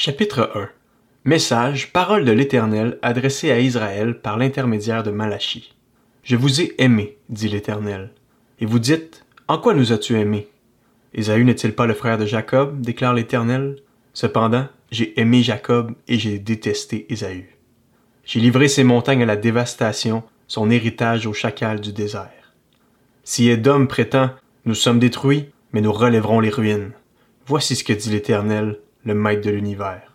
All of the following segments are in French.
Chapitre 1 Message, parole de l'Éternel adressée à Israël par l'intermédiaire de Malachie. Je vous ai aimé, dit l'Éternel. Et vous dites, En quoi nous as-tu aimés? Ésaü n'est-il pas le frère de Jacob? déclare l'Éternel. Cependant, j'ai aimé Jacob et j'ai détesté Ésaü. J'ai livré ses montagnes à la dévastation, son héritage au chacal du désert. Si Édom prétend, Nous sommes détruits, mais nous relèverons les ruines. Voici ce que dit l'Éternel, le Maître de l'univers.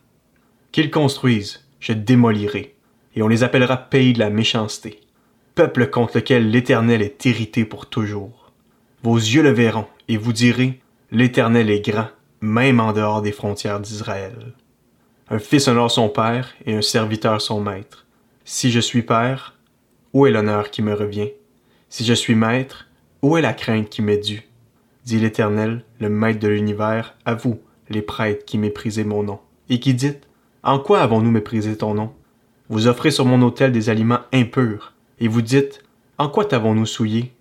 Qu'ils construisent, je démolirai, et on les appellera pays de la méchanceté, peuple contre lequel l'Éternel est hérité pour toujours. Vos yeux le verront, et vous direz, L'Éternel est grand, même en dehors des frontières d'Israël. Un fils honore son père, et un serviteur son maître. Si je suis père, où est l'honneur qui me revient? Si je suis maître, où est la crainte qui m'est due? Dit l'Éternel, le Maître de l'univers, à vous, les prêtres qui méprisez mon nom, et qui dites, En quoi avons-nous méprisé ton nom? Vous offrez sur mon autel des aliments impurs, et vous dites, En quoi t'avons-nous souillé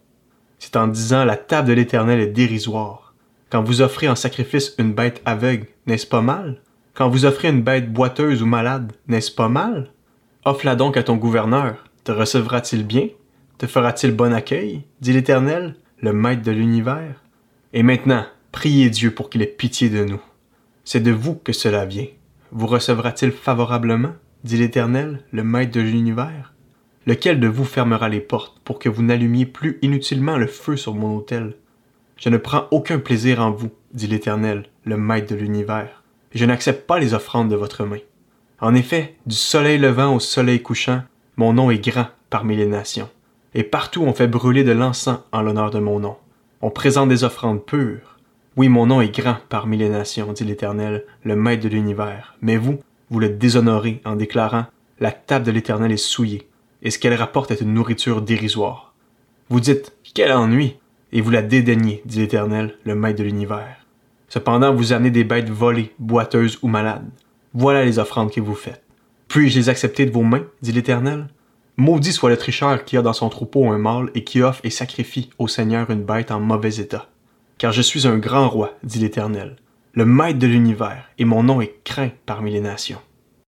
C'est en disant, La table de l'Éternel est dérisoire. Quand vous offrez en sacrifice une bête aveugle, n'est-ce pas mal? Quand vous offrez une bête boiteuse ou malade, n'est-ce pas mal? Offre-la donc à ton gouverneur, te recevra-t-il bien? Te fera-t-il bon accueil dit l'Éternel, le Maître de l'univers. Et maintenant, priez Dieu pour qu'il ait pitié de nous. C'est de vous que cela vient. Vous recevra-t-il favorablement dit l'Éternel, le Maître de l'univers? Lequel de vous fermera les portes pour que vous n'allumiez plus inutilement le feu sur mon autel? Je ne prends aucun plaisir en vous, dit l'Éternel, le Maître de l'univers. Je n'accepte pas les offrandes de votre main. En effet, du soleil levant au soleil couchant, mon nom est grand parmi les nations. Et partout on fait brûler de l'encens en l'honneur de mon nom. On présente des offrandes pures. Oui, mon nom est grand parmi les nations, dit l'Éternel, le Maître de l'univers. Mais vous, vous le déshonorez en déclarant La table de l'Éternel est souillée, et ce qu'elle rapporte est une nourriture dérisoire. Vous dites Quel ennui Et vous la dédaignez, dit l'Éternel, le Maître de l'univers. Cependant, vous amenez des bêtes volées, boiteuses ou malades. Voilà les offrandes que vous faites. Puis-je les accepter de vos mains, dit l'Éternel? Maudit soit le tricheur qui a dans son troupeau un mâle et qui offre et sacrifie au Seigneur une bête en mauvais état. Car je suis un grand roi, dit l'Éternel, le maître de l'univers, et mon nom est craint parmi les nations.